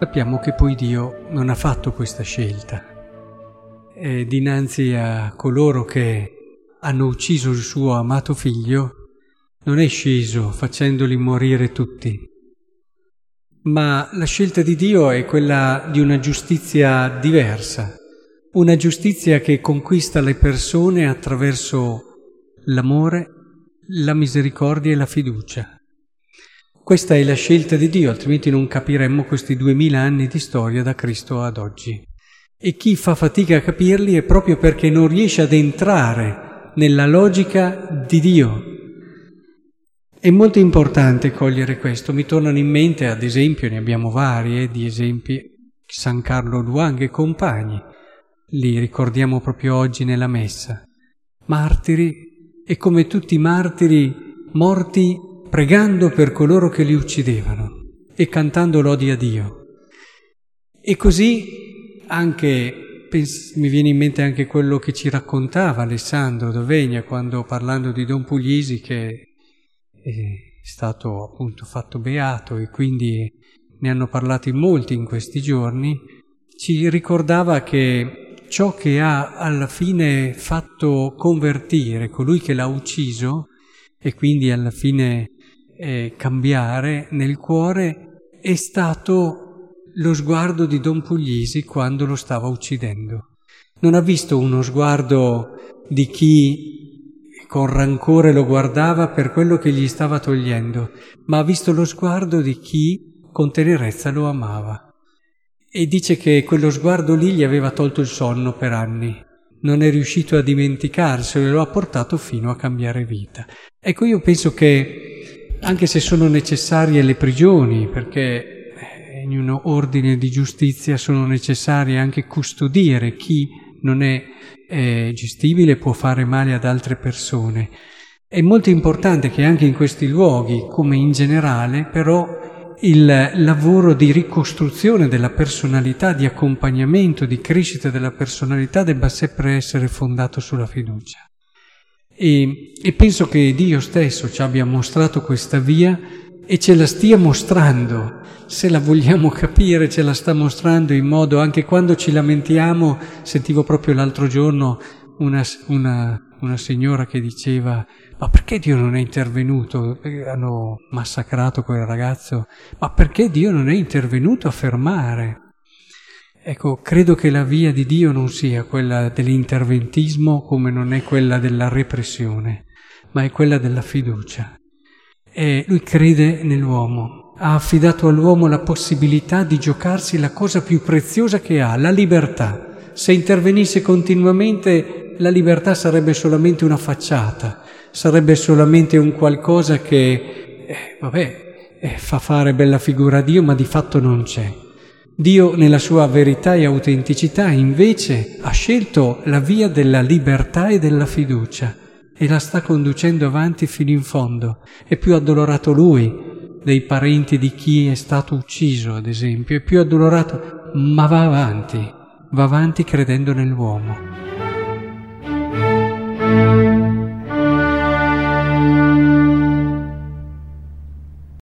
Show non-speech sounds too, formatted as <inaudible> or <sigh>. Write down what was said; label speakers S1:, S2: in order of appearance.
S1: sappiamo che poi Dio non ha fatto questa scelta. E dinanzi a coloro che hanno ucciso il suo amato figlio, non è sceso facendoli morire tutti, ma la scelta di Dio è quella di una giustizia diversa, una giustizia che conquista le persone attraverso l'amore, la misericordia e la fiducia. Questa è la scelta di Dio, altrimenti non capiremmo questi duemila anni di storia da Cristo ad oggi. E chi fa fatica a capirli è proprio perché non riesce ad entrare nella logica di Dio. È molto importante cogliere questo. Mi tornano in mente, ad esempio, ne abbiamo vari, eh, di esempi, San Carlo Luang e compagni. Li ricordiamo proprio oggi nella messa. Martiri e come tutti i martiri morti pregando per coloro che li uccidevano e cantando lodi a Dio. E così anche, mi viene in mente anche quello che ci raccontava Alessandro Dovegna quando parlando di Don Puglisi che è stato appunto fatto beato e quindi ne hanno parlato in molti in questi giorni, ci ricordava che ciò che ha alla fine fatto convertire colui che l'ha ucciso e quindi alla fine eh, cambiare nel cuore è stato lo sguardo di Don Puglisi quando lo stava uccidendo. Non ha visto uno sguardo di chi con rancore lo guardava per quello che gli stava togliendo, ma ha visto lo sguardo di chi con tenerezza lo amava. E dice che quello sguardo lì gli aveva tolto il sonno per anni. Non è riuscito a dimenticarselo e lo ha portato fino a cambiare vita. Ecco, io penso che anche se sono necessarie le prigioni, perché eh, in un ordine di giustizia sono necessarie anche custodire chi non è eh, gestibile può fare male ad altre persone. È molto importante che anche in questi luoghi, come in generale, però il lavoro di ricostruzione della personalità, di accompagnamento, di crescita della personalità debba sempre essere fondato sulla fiducia. E, e penso che Dio stesso ci abbia mostrato questa via e ce la stia mostrando. Se la vogliamo <laughs> capire, ce la sta mostrando in modo, anche quando ci lamentiamo, sentivo proprio l'altro giorno una, una, una signora che diceva, ma perché Dio non è intervenuto? Hanno massacrato quel ragazzo, ma perché Dio non è intervenuto a fermare? Ecco, credo che la via di Dio non sia quella dell'interventismo come non è quella della repressione, ma è quella della fiducia. E lui crede nell'uomo, ha affidato all'uomo la possibilità di giocarsi la cosa più preziosa che ha, la libertà. Se intervenisse continuamente, la libertà sarebbe solamente una facciata, sarebbe solamente un qualcosa che, eh, vabbè, eh, fa fare bella figura a Dio, ma di fatto non c'è. Dio nella sua verità e autenticità invece ha scelto la via della libertà e della fiducia e la sta conducendo avanti fino in fondo. È più addolorato lui dei parenti di chi è stato ucciso, ad esempio, è più addolorato, ma va avanti, va avanti credendo nell'uomo.